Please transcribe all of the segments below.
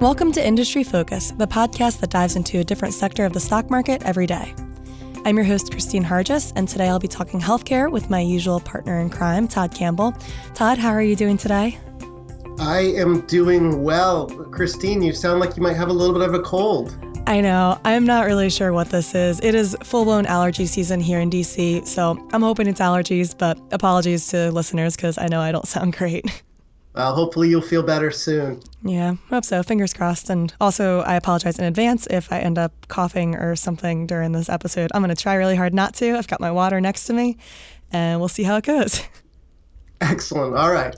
Welcome to Industry Focus, the podcast that dives into a different sector of the stock market every day. I'm your host, Christine Harjes, and today I'll be talking healthcare with my usual partner in crime, Todd Campbell. Todd, how are you doing today? I am doing well. Christine, you sound like you might have a little bit of a cold. I know. I'm not really sure what this is. It is full blown allergy season here in DC, so I'm hoping it's allergies, but apologies to listeners because I know I don't sound great. Well, hopefully you'll feel better soon. Yeah, hope so. Fingers crossed. And also, I apologize in advance if I end up coughing or something during this episode. I'm going to try really hard not to. I've got my water next to me, and we'll see how it goes. Excellent. All right.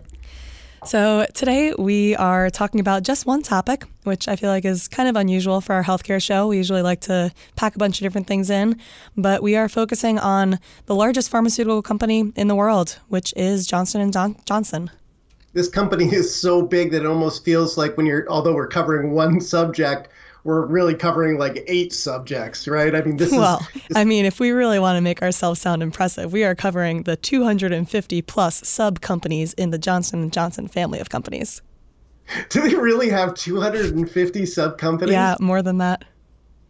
So, today we are talking about just one topic, which I feel like is kind of unusual for our healthcare show. We usually like to pack a bunch of different things in, but we are focusing on the largest pharmaceutical company in the world, which is Johnson Johnson this company is so big that it almost feels like when you're although we're covering one subject we're really covering like eight subjects right? I mean this well is, Well, i mean if we really want to make ourselves sound impressive we are covering the 250 plus sub companies in the johnson & johnson family of companies. Do they really have 250 sub companies? Yeah more than that.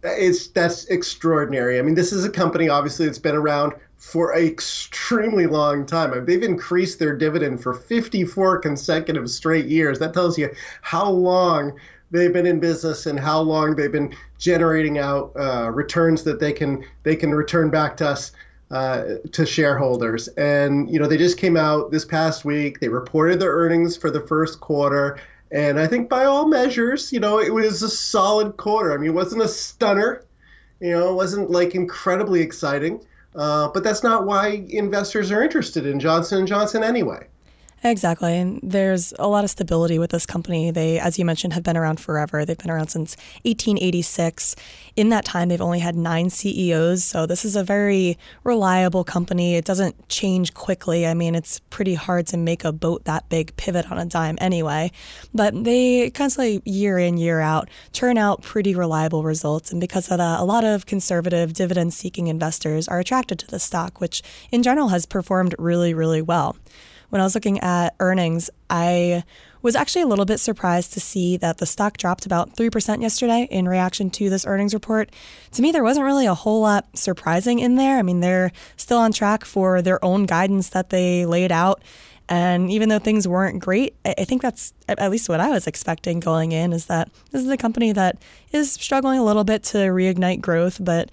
It's that's extraordinary. I mean this is a company obviously that's been around for an extremely long time. They've increased their dividend for 54 consecutive straight years. That tells you how long they've been in business and how long they've been generating out uh, returns that they can they can return back to us uh, to shareholders. And you know, they just came out this past week. They reported their earnings for the first quarter. And I think by all measures, you know, it was a solid quarter. I mean, it wasn't a stunner, you know, it wasn't like incredibly exciting, uh, but that's not why investors are interested in Johnson & Johnson anyway. Exactly. And there's a lot of stability with this company. They, as you mentioned, have been around forever. They've been around since 1886. In that time, they've only had nine CEOs. So this is a very reliable company. It doesn't change quickly. I mean, it's pretty hard to make a boat that big pivot on a dime anyway. But they constantly, year in, year out, turn out pretty reliable results. And because of that, a lot of conservative, dividend seeking investors are attracted to the stock, which in general has performed really, really well when I was looking at earnings, I was actually a little bit surprised to see that the stock dropped about 3% yesterday in reaction to this earnings report. To me, there wasn't really a whole lot surprising in there. I mean, they're still on track for their own guidance that they laid out. And even though things weren't great, I think that's at least what I was expecting going in is that this is a company that is struggling a little bit to reignite growth. But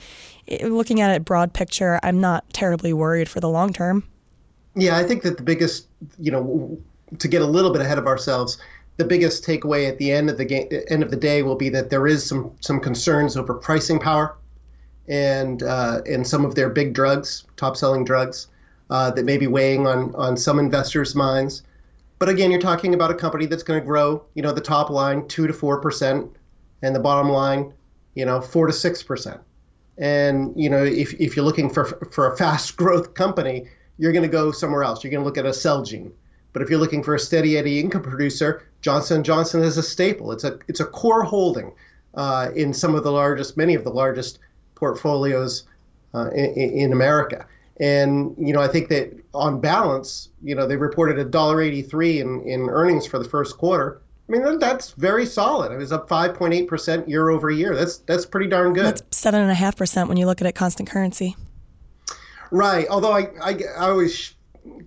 eh, looking at it broad picture, I'm not terribly worried for the long term. Yeah, I think that the biggest, you know, to get a little bit ahead of ourselves, the biggest takeaway at the end of the game, end of the day will be that there is some some concerns over pricing power, and uh, and some of their big drugs, top selling drugs, uh, that may be weighing on on some investors' minds. But again, you're talking about a company that's going to grow, you know, the top line two to four percent, and the bottom line, you know, four to six percent. And you know, if if you're looking for for a fast growth company, you're going to go somewhere else. You're going to look at a Celgene. But if you're looking for a steady Eddie income producer, Johnson Johnson is a staple. It's a it's a core holding uh, in some of the largest, many of the largest portfolios uh, in, in, America. And you know, I think that on balance, you know, they reported a dollar eighty-three in in earnings for the first quarter. I mean, that's very solid. It was up 5.8 percent year over year. That's that's pretty darn good. That's seven and a half percent when you look at it constant currency. Right. Although I, I, I always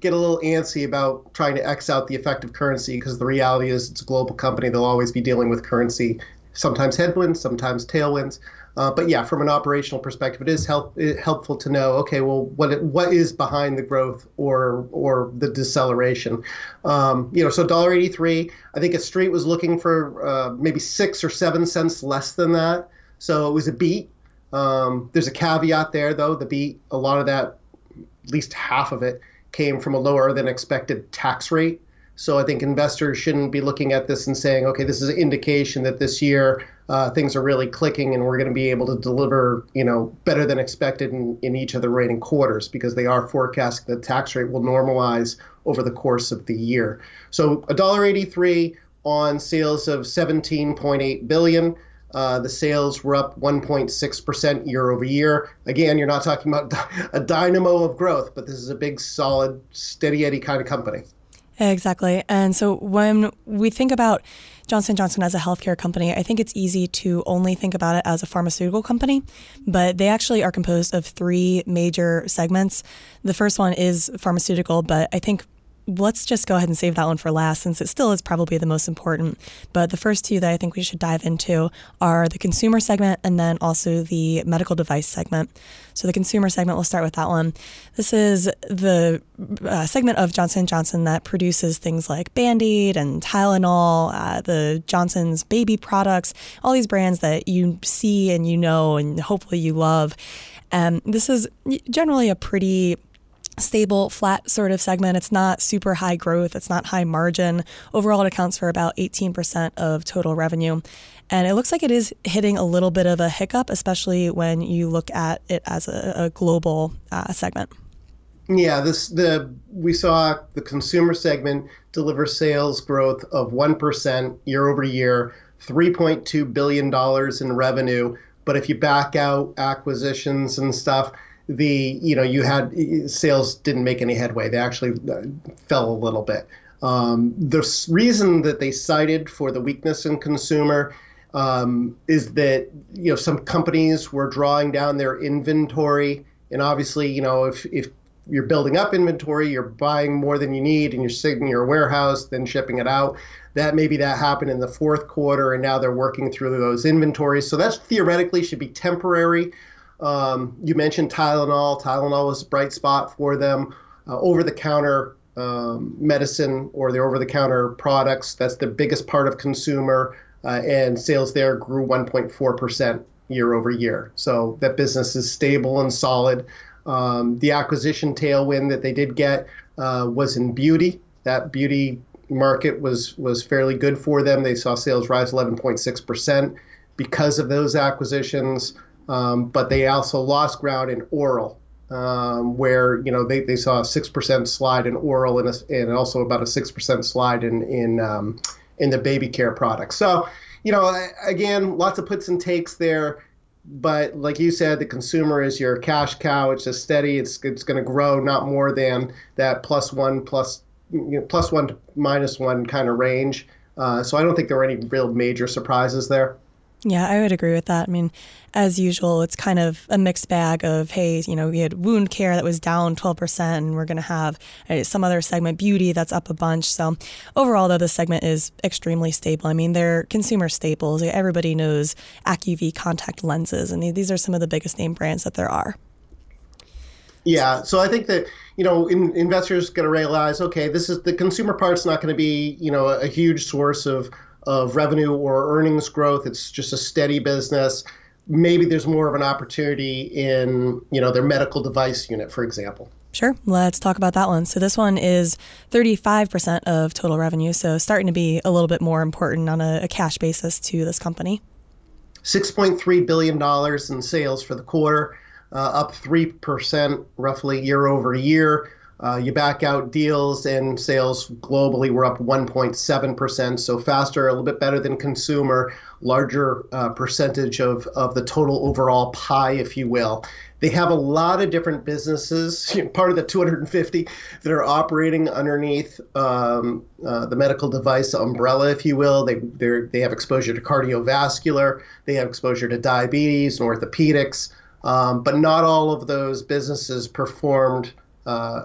get a little antsy about trying to X out the effect of currency because the reality is it's a global company. They'll always be dealing with currency, sometimes headwinds, sometimes tailwinds. Uh, but yeah, from an operational perspective, it is help, it, helpful to know. Okay, well, what it, what is behind the growth or or the deceleration? Um, you know, so dollar eighty three. I think a street was looking for uh, maybe six or seven cents less than that. So it was a beat. Um, there's a caveat there, though. The beat, a lot of that, at least half of it, came from a lower than expected tax rate. So I think investors shouldn't be looking at this and saying, okay, this is an indication that this year uh, things are really clicking and we're going to be able to deliver, you know, better than expected in, in each of the rating quarters because they are forecasting that the tax rate will normalize over the course of the year. So $1.83 on sales of 17.8 billion. Uh, the sales were up 1.6% year over year. Again, you're not talking about a dynamo of growth, but this is a big, solid, steady Eddie kind of company. Exactly. And so when we think about Johnson Johnson as a healthcare company, I think it's easy to only think about it as a pharmaceutical company, but they actually are composed of three major segments. The first one is pharmaceutical, but I think let's just go ahead and save that one for last since it still is probably the most important. But the first two that I think we should dive into are the consumer segment and then also the medical device segment. So the consumer segment, we'll start with that one. This is the uh, segment of Johnson Johnson that produces things like Band-Aid and Tylenol, uh, the Johnson's baby products, all these brands that you see and you know and hopefully you love. And this is generally a pretty stable, flat sort of segment. It's not super high growth, it's not high margin. Overall, it accounts for about 18% of total revenue. And it looks like it is hitting a little bit of a hiccup, especially when you look at it as a, a global uh, segment. Yeah, this the we saw the consumer segment deliver sales growth of one percent year over year, three point two billion dollars in revenue. But if you back out acquisitions and stuff, the you know you had sales didn't make any headway. They actually uh, fell a little bit. Um, the reason that they cited for the weakness in consumer um, is that you know some companies were drawing down their inventory, and obviously you know if if you're building up inventory, you're buying more than you need, and you're sitting in your warehouse, then shipping it out. That maybe that happened in the fourth quarter, and now they're working through those inventories. So that's theoretically should be temporary. Um, you mentioned Tylenol. Tylenol was a bright spot for them. Uh, over the counter um, medicine or the over the counter products, that's the biggest part of consumer, uh, and sales there grew 1.4% year over year. So that business is stable and solid. Um, the acquisition tailwind that they did get uh, was in beauty. That beauty market was was fairly good for them. They saw sales rise 11.6% because of those acquisitions. Um, but they also lost ground in oral, um, where you know they, they saw a six percent slide in oral and, a, and also about a six percent slide in in um, in the baby care products. So you know again, lots of puts and takes there. But like you said, the consumer is your cash cow. It's just steady. It's it's going to grow not more than that plus one plus you know, plus one to minus one kind of range. Uh, so I don't think there were any real major surprises there. Yeah, I would agree with that. I mean, as usual, it's kind of a mixed bag of, hey, you know, we had wound care that was down 12%, and we're going to have uh, some other segment, beauty, that's up a bunch. So overall, though, this segment is extremely stable. I mean, they're consumer staples. Everybody knows Acuvue contact lenses, and these are some of the biggest name brands that there are. Yeah, so I think that you know in, investors going to realize, okay, this is the consumer part's not going to be you know a huge source of of revenue or earnings growth. It's just a steady business. Maybe there's more of an opportunity in, you know, their medical device unit, for example. Sure. Let's talk about that one. So this one is 35% of total revenue, so starting to be a little bit more important on a, a cash basis to this company. $6.3 billion in sales for the quarter, uh, up 3% roughly year over year. Uh, you back out deals and sales globally were up 1.7%, so faster, a little bit better than consumer, larger uh, percentage of, of the total overall pie, if you will. They have a lot of different businesses, part of the 250 that are operating underneath um, uh, the medical device umbrella, if you will. They they have exposure to cardiovascular, they have exposure to diabetes and orthopedics, um, but not all of those businesses performed uh,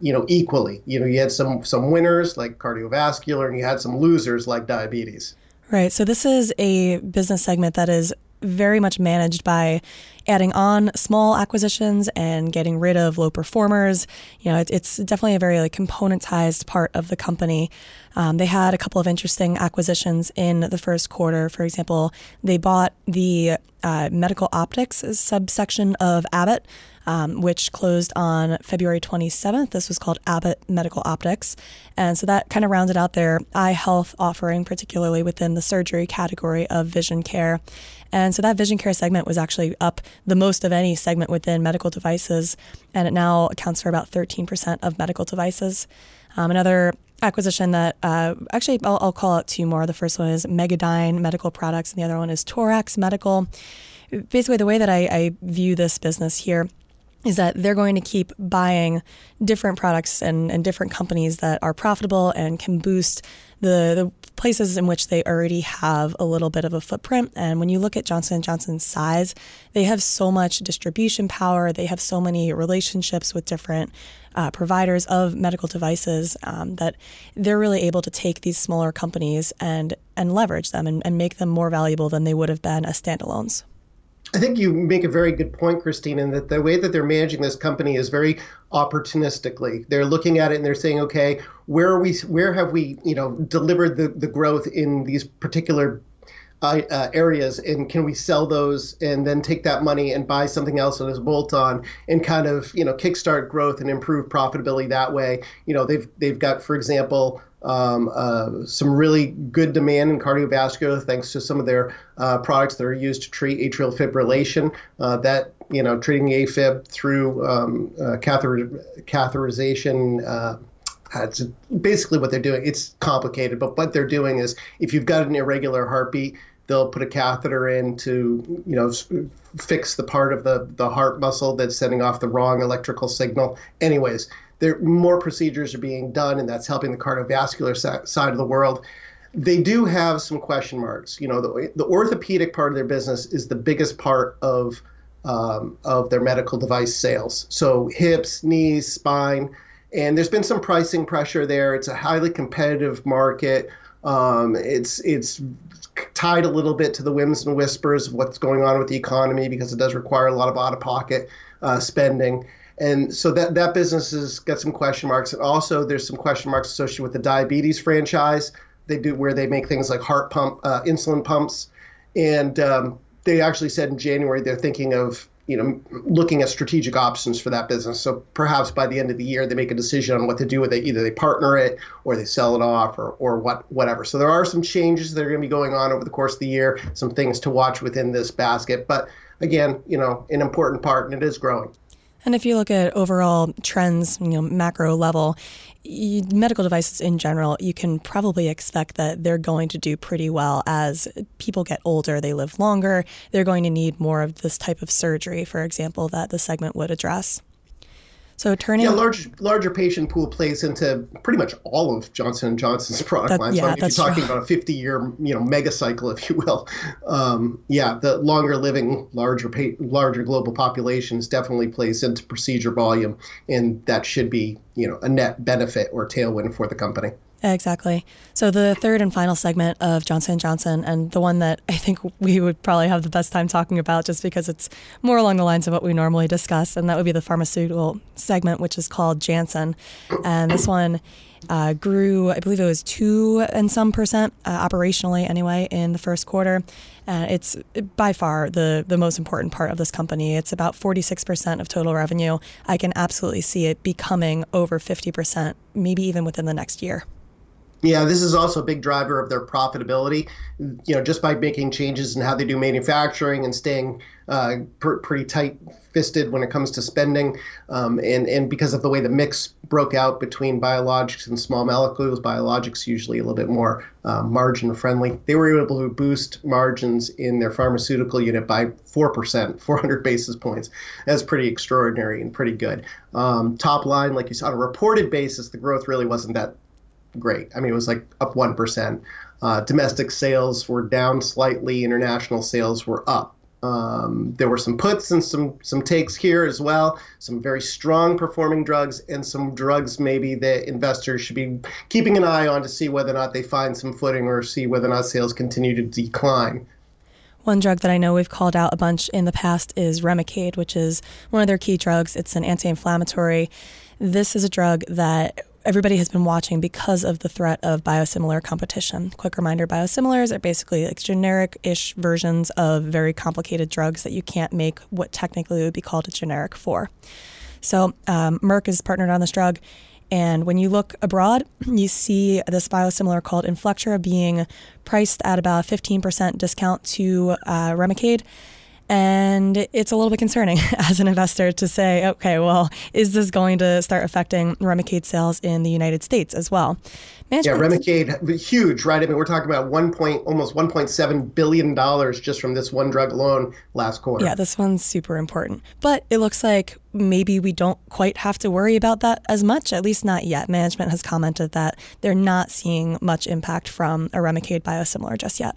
you know, equally. You know, you had some some winners like cardiovascular, and you had some losers like diabetes. Right. So this is a business segment that is very much managed by adding on small acquisitions and getting rid of low performers. You know, it, it's definitely a very like componentized part of the company. Um, they had a couple of interesting acquisitions in the first quarter. For example, they bought the uh, medical optics subsection of Abbott um, which closed on February 27th. This was called Abbott Medical Optics. And so that kind of rounded out their eye health offering, particularly within the surgery category of vision care. And so that vision care segment was actually up the most of any segment within medical devices, and it now accounts for about 13% of medical devices. Um, another acquisition that uh, actually I'll, I'll, call out two more. The first one is Megadyne Medical Products, and the other one is Torax Medical. Basically, the way that I, I view this business here is that they're going to keep buying different products and, and different companies that are profitable and can boost the, the places in which they already have a little bit of a footprint. And when you look at Johnson & Johnson's size, they have so much distribution power. They have so many relationships with different uh, providers of medical devices um, that they're really able to take these smaller companies and, and leverage them and, and make them more valuable than they would have been as standalones. I think you make a very good point, Christine, in that the way that they're managing this company is very opportunistically. They're looking at it and they're saying, okay, where are we? Where have we, you know, delivered the the growth in these particular uh, uh, areas, and can we sell those and then take that money and buy something else as a bolt-on and kind of, you know, kickstart growth and improve profitability that way. You know, they've they've got, for example um, uh, some really good demand in cardiovascular thanks to some of their uh, products that are used to treat atrial fibrillation. Uh, that you know, treating AFib through um, uh, catheter, catheterization. Uh, that's basically what they're doing. It's complicated, but what they're doing is if you've got an irregular heartbeat, they'll put a catheter in to you know fix the part of the the heart muscle that's sending off the wrong electrical signal anyways there more procedures are being done, and that's helping the cardiovascular side of the world. They do have some question marks. You know, the, the orthopedic part of their business is the biggest part of um, of their medical device sales. So hips, knees, spine, and there's been some pricing pressure there. It's a highly competitive market. Um, it's it's tied a little bit to the whims and whispers of what's going on with the economy because it does require a lot of out of pocket uh, spending. And so that that business has got some question marks. And also, there's some question marks associated with the diabetes franchise. They do where they make things like heart pump, uh, insulin pumps, and um, they actually said in January they're thinking of you know looking at strategic options for that business. So perhaps by the end of the year they make a decision on what to do with it. Either they partner it or they sell it off or or what whatever. So there are some changes that are going to be going on over the course of the year. Some things to watch within this basket, but again, you know, an important part and it is growing. And if you look at overall trends, you know, macro level, medical devices in general, you can probably expect that they're going to do pretty well as people get older, they live longer, they're going to need more of this type of surgery, for example, that the segment would address. So turning yeah, large larger patient pool plays into pretty much all of Johnson and Johnson's product that, lines. Yeah, I mean, if you're talking true. about a 50 year you know mega cycle, if you will, um, yeah, the longer living, larger pa- larger global populations definitely plays into procedure volume, and that should be you know a net benefit or tailwind for the company. Exactly. So the third and final segment of Johnson and Johnson, and the one that I think we would probably have the best time talking about, just because it's more along the lines of what we normally discuss, and that would be the pharmaceutical segment, which is called Janssen. And this one uh, grew, I believe it was two and some percent uh, operationally, anyway, in the first quarter. Uh, it's by far the the most important part of this company. It's about 46% of total revenue. I can absolutely see it becoming over 50%, maybe even within the next year. Yeah, this is also a big driver of their profitability. You know, just by making changes in how they do manufacturing and staying uh, pr- pretty tight-fisted when it comes to spending, um, and and because of the way the mix broke out between biologics and small molecules, biologics usually a little bit more uh, margin-friendly. They were able to boost margins in their pharmaceutical unit by four percent, 400 basis points. That's pretty extraordinary and pretty good. Um, top line, like you saw on a reported basis, the growth really wasn't that great. I mean, it was like up 1%. Uh, domestic sales were down slightly, international sales were up. Um, there were some puts and some some takes here as well. Some very strong performing drugs and some drugs maybe that investors should be keeping an eye on to see whether or not they find some footing or see whether or not sales continue to decline. One drug that I know we've called out a bunch in the past is Remicade, which is one of their key drugs. It's an anti-inflammatory. This is a drug that everybody has been watching because of the threat of biosimilar competition. Quick reminder biosimilars are basically like generic ish versions of very complicated drugs that you can't make what technically would be called a generic for. So, um, Merck is partnered on this drug. And when you look abroad, you see this biosimilar called Inflectra being priced at about a 15% discount to uh, Remicade. And it's a little bit concerning as an investor to say, okay, well, is this going to start affecting Remicade sales in the United States as well? Management. Yeah, Remicade, huge, right? I mean, we're talking about one point, almost 1.7 billion dollars just from this one drug alone last quarter. Yeah, this one's super important. But it looks like maybe we don't quite have to worry about that as much, at least not yet. Management has commented that they're not seeing much impact from a Remicade biosimilar just yet.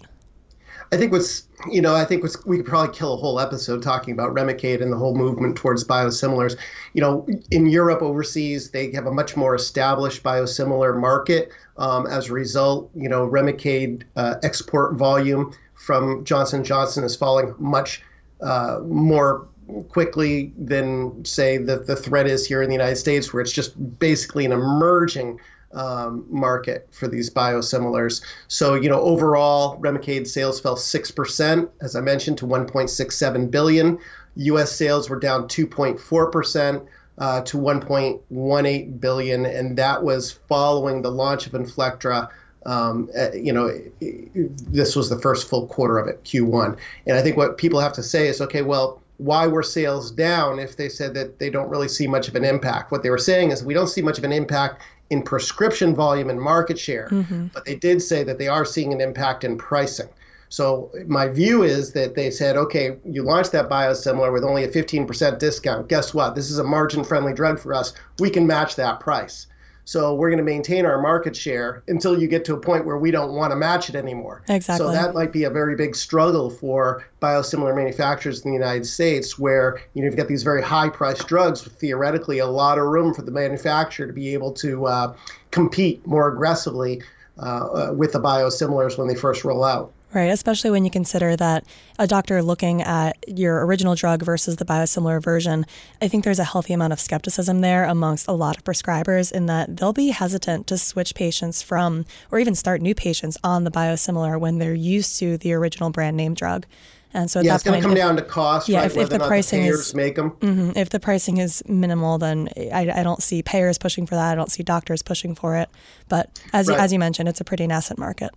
I think what's you know I think we could probably kill a whole episode talking about Remicade and the whole movement towards biosimilars. You know, in Europe, overseas, they have a much more established biosimilar market. Um, as a result, you know, Remicade uh, export volume from Johnson Johnson is falling much uh, more quickly than say the the threat is here in the United States, where it's just basically an emerging um, market for these biosimilars. So, you know, overall, Remicade sales fell 6%, as I mentioned, to 1.67 billion. U.S. sales were down 2.4%. Uh, to 1.18 billion, and that was following the launch of Inflectra. Um, uh, you know, this was the first full quarter of it, Q1. And I think what people have to say is, okay, well, why were sales down if they said that they don't really see much of an impact? What they were saying is we don't see much of an impact in prescription volume and market share, mm-hmm. but they did say that they are seeing an impact in pricing. So my view is that they said, okay, you launched that biosimilar with only a 15% discount. Guess what? This is a margin-friendly drug for us. We can match that price. So we're going to maintain our market share until you get to a point where we don't want to match it anymore. Exactly. So that might be a very big struggle for biosimilar manufacturers in the United States, where you know you've got these very high-priced drugs with theoretically a lot of room for the manufacturer to be able to uh, compete more aggressively uh, uh with the biosimilars when they first roll out. Right, especially when you consider that a doctor looking at your original drug versus the biosimilar version, I think there's a healthy amount of skepticism there amongst a lot of prescribers in that they'll be hesitant to switch patients from or even start new patients on the biosimilar when they're used to the original brand name drug. And so yeah, it's going to come if, down to cost. Yeah, right? if, if the pricing the is make them. Mm-hmm, if the pricing is minimal, then I, I, don't see payers pushing for that. I don't see doctors pushing for it. But as right. as you mentioned, it's a pretty nascent market.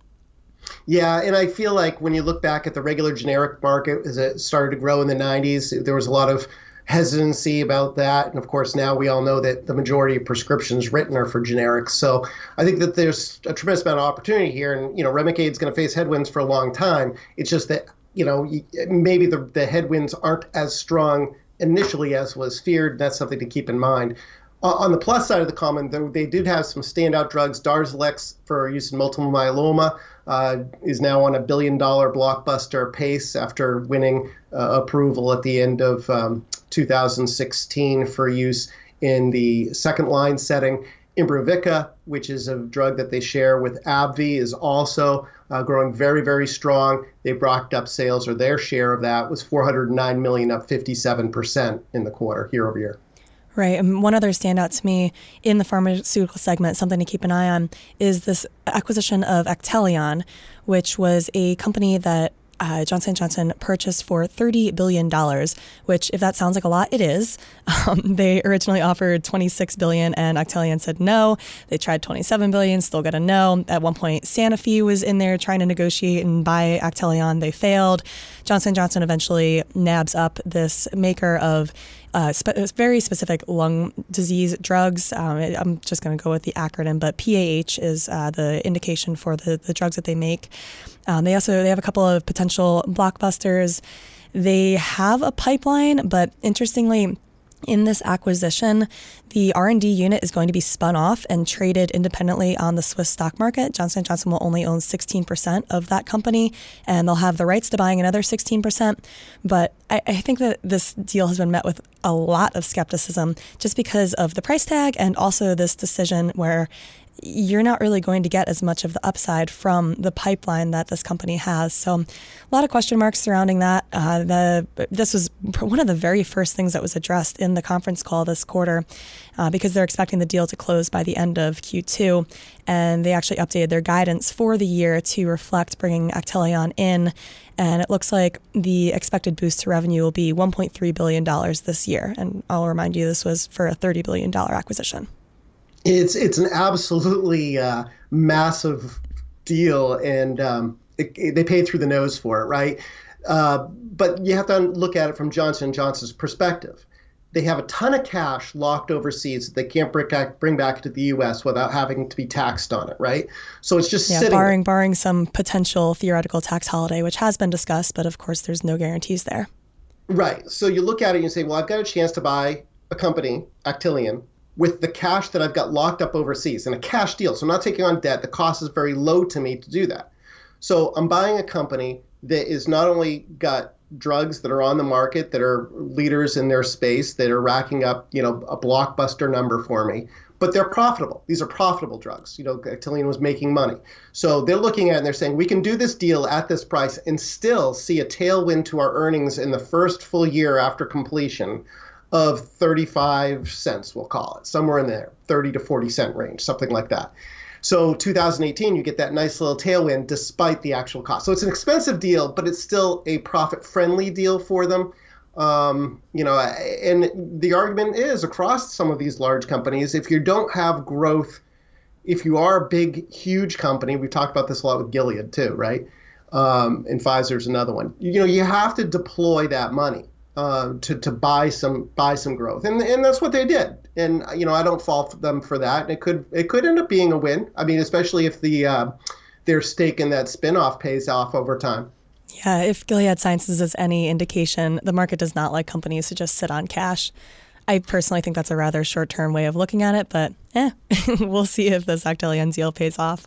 Yeah, and I feel like when you look back at the regular generic market as it started to grow in the 90s, there was a lot of hesitancy about that. And of course, now we all know that the majority of prescriptions written are for generics. So I think that there's a tremendous amount of opportunity here. And, you know, Remicade is going to face headwinds for a long time. It's just that, you know, maybe the, the headwinds aren't as strong initially as was feared. That's something to keep in mind. Uh, on the plus side of the common, though, they did have some standout drugs. Darzalex for use in multiple myeloma uh, is now on a billion dollar blockbuster pace after winning uh, approval at the end of um, 2016 for use in the second line setting. Imbruvica, which is a drug that they share with AbbVie, is also uh, growing very, very strong. They brought up sales, or their share of that was 409 million, up 57% in the quarter, year over year. Right. And one other standout to me in the pharmaceutical segment, something to keep an eye on, is this acquisition of Actelion, which was a company that uh, Johnson & Johnson purchased for $30 billion, which, if that sounds like a lot, it is. Um, they originally offered 26 billion, and Actelion said no. They tried 27 billion, still got a no. At one point, Sanofi was in there trying to negotiate and buy Actelion. They failed. Johnson & Johnson eventually nabs up this maker of uh, spe- very specific lung disease drugs. Um, I'm just going to go with the acronym, but PAH is uh, the indication for the, the drugs that they make. Um, they also they have a couple of potential blockbusters. They have a pipeline, but interestingly, in this acquisition, the R&D unit is going to be spun off and traded independently on the Swiss stock market. Johnson & Johnson will only own 16% of that company, and they'll have the rights to buying another 16%. But I, I think that this deal has been met with a lot of skepticism just because of the price tag and also this decision where you're not really going to get as much of the upside from the pipeline that this company has. So, a lot of question marks surrounding that. Uh, the this was one of the very first things that was addressed in the conference call this quarter, uh, because they're expecting the deal to close by the end of Q2, and they actually updated their guidance for the year to reflect bringing Actelion in. And it looks like the expected boost to revenue will be 1.3 billion dollars this year. And I'll remind you, this was for a 30 billion dollar acquisition it's it's an absolutely uh, massive deal, and um, it, it, they paid through the nose for it, right? Uh, but you have to look at it from Johnson Johnson's perspective. They have a ton of cash locked overseas that they can't bring back, bring back to the U.S. without having to be taxed on it, right? So it's just yeah, sitting. barring barring some potential theoretical tax holiday, which has been discussed, but of course there's no guarantees there. Right. So you look at it and you say, well, I've got a chance to buy a company, Actelion, with the cash that I've got locked up overseas in a cash deal. So I'm not taking on debt. The cost is very low to me to do that. So I'm buying a company that is not only got drugs that are on the market that are leaders in their space that are racking up, you know, a blockbuster number for me, but they're profitable. These are profitable drugs. You know, Actelion was making money. So they're looking at it and they're saying we can do this deal at this price and still see a tailwind to our earnings in the first full year after completion of 35 cents, we'll call it, somewhere in there, 30 to 40 cent range, something like that. So 2018, you get that nice little tailwind despite the actual cost. So it's an expensive deal, but it's still a profit-friendly deal for them. Um, you know, and the argument is across some of these large companies, if you don't have growth, if you are a big, huge company, we've talked about this a lot with Gilead too, right? Um, and Pfizer's another one. You know, you have to deploy that money uh, to to buy some buy some growth, and and that's what they did. And you know, I don't fault them for that. It could it could end up being a win. I mean, especially if the uh, their stake in that spinoff pays off over time. Yeah, if Gilead Sciences is any indication, the market does not like companies to just sit on cash. I personally think that's a rather short term way of looking at it, but eh, we'll see if the Actelion deal pays off.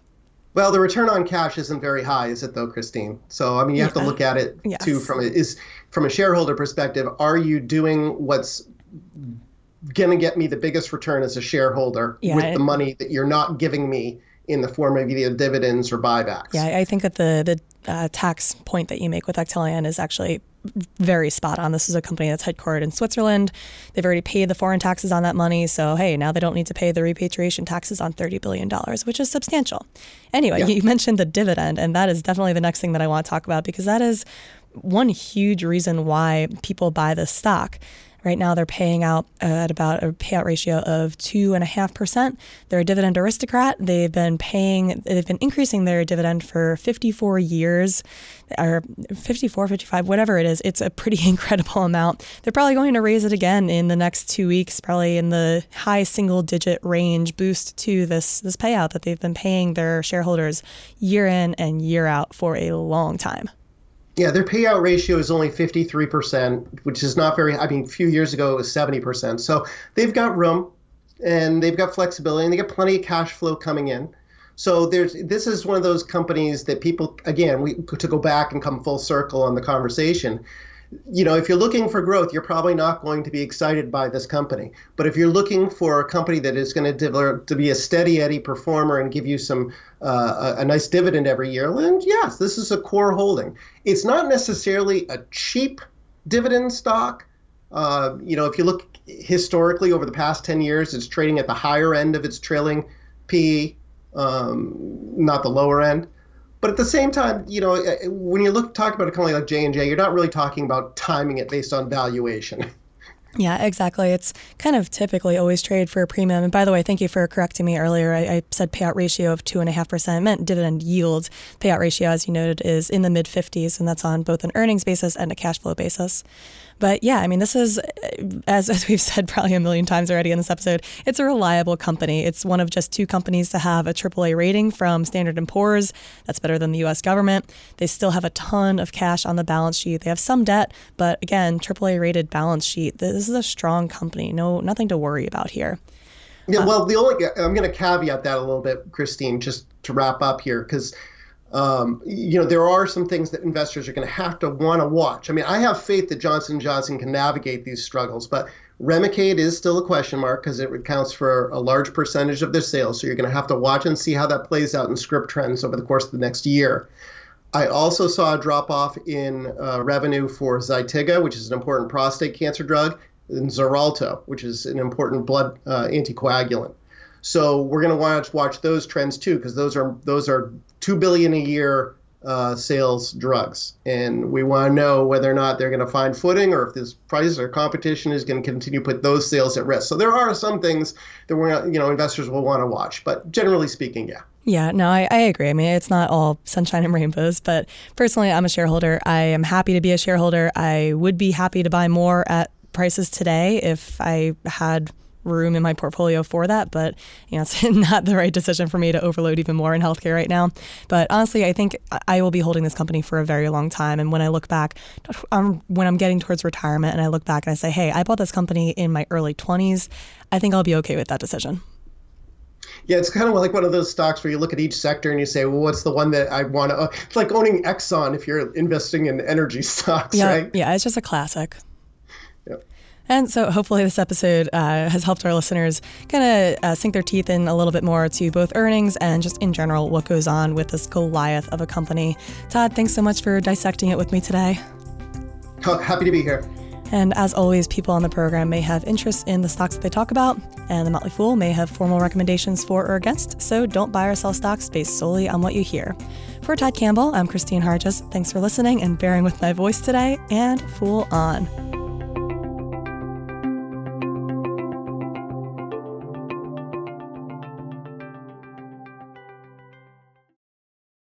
Well, the return on cash isn't very high, is it though, Christine? So I mean, you have yeah. to look at it yes. too from is from a shareholder perspective. Are you doing what's going to get me the biggest return as a shareholder yeah, with the money that you're not giving me in the form of either dividends or buybacks? Yeah, I think that the the uh, tax point that you make with Actelion is actually very spot on. This is a company that's headquartered in Switzerland. They've already paid the foreign taxes on that money. So, hey, now they don't need to pay the repatriation taxes on $30 billion, which is substantial. Anyway, yeah. you mentioned the dividend, and that is definitely the next thing that I want to talk about because that is one huge reason why people buy this stock. Right now, they're paying out at about a payout ratio of two and a half percent. They're a dividend aristocrat. They've been paying, they've been increasing their dividend for 54 years, or 54, 55, whatever it is. It's a pretty incredible amount. They're probably going to raise it again in the next two weeks, probably in the high single digit range boost to this this payout that they've been paying their shareholders year in and year out for a long time. Yeah, their payout ratio is only 53%, which is not very, I mean, a few years ago it was 70%. So they've got room and they've got flexibility and they get plenty of cash flow coming in. So there's this is one of those companies that people again we to go back and come full circle on the conversation you know, if you're looking for growth, you're probably not going to be excited by this company. But if you're looking for a company that is going to to be a steady Eddie performer and give you some uh, a, a, nice dividend every year, then yes, this is a core holding. It's not necessarily a cheap dividend stock. Uh, you know, if you look historically over the past 10 years, it's trading at the higher end of its trailing PE, um, not the lower end. But at the same time, you know, uh, when you look talk about a company like J and J, you're not really talking about timing it based on valuation. Yeah, exactly. It's kind of typically always trade for a premium. And by the way, thank you for correcting me earlier. I, I said payout ratio of two and a half percent. I meant dividend yield. Payout ratio, as you noted, is in the mid 50s, and that's on both an earnings basis and a cash flow basis. But yeah, I mean, this is, as, as we've said probably a million times already in this episode, it's a reliable company. It's one of just two companies to have a AAA rating from Standard & Poor's. That's better than the U.S. government. They still have a ton of cash on the balance sheet. They have some debt, but again, AAA rated balance sheet. This is a strong company. No, nothing to worry about here. Yeah, well, the only I'm going to caveat that a little bit, Christine, just to wrap up here, because um, you know, there are some things that investors are going to have to want to watch. I mean, I have faith that Johnson Johnson can navigate these struggles, but Remicade is still a question mark because it accounts for a large percentage of their sales. So you're going to have to watch and see how that plays out in script trends over the course of the next year. I also saw a drop off in uh, revenue for Zytiga, which is an important prostate cancer drug, and Xarelto, which is an important blood uh, anticoagulant. So we're going to watch watch those trends too, because those are those are two billion a year uh, sales drugs, and we want to know whether or not they're going to find footing, or if this price or competition is going to continue to put those sales at risk. So there are some things that we're you know investors will want to watch, but generally speaking, yeah. Yeah, no, I, I agree. I mean, it's not all sunshine and rainbows, but personally, I'm a shareholder. I am happy to be a shareholder. I would be happy to buy more at prices today if I had room in my portfolio for that, but you know, it's not the right decision for me to overload even more in healthcare right now. But honestly, I think I will be holding this company for a very long time. And when I look back, um, when I'm getting towards retirement and I look back and I say, hey, I bought this company in my early 20s, I think I'll be okay with that decision. Yeah, it's kind of like one of those stocks where you look at each sector and you say, well, what's the one that I want to? It's like owning Exxon if you're investing in energy stocks, yeah, right? Yeah, it's just a classic. And so hopefully this episode uh, has helped our listeners kind of uh, sink their teeth in a little bit more to both earnings and just in general what goes on with this Goliath of a company. Todd, thanks so much for dissecting it with me today. Happy to be here. And as always, people on the program may have interests in the stocks that they talk about, and the Motley Fool may have formal recommendations for or against, so don't buy or sell stocks based solely on what you hear. For Todd Campbell, I'm Christine Harjes. Thanks for listening and bearing with my voice today, and Fool on.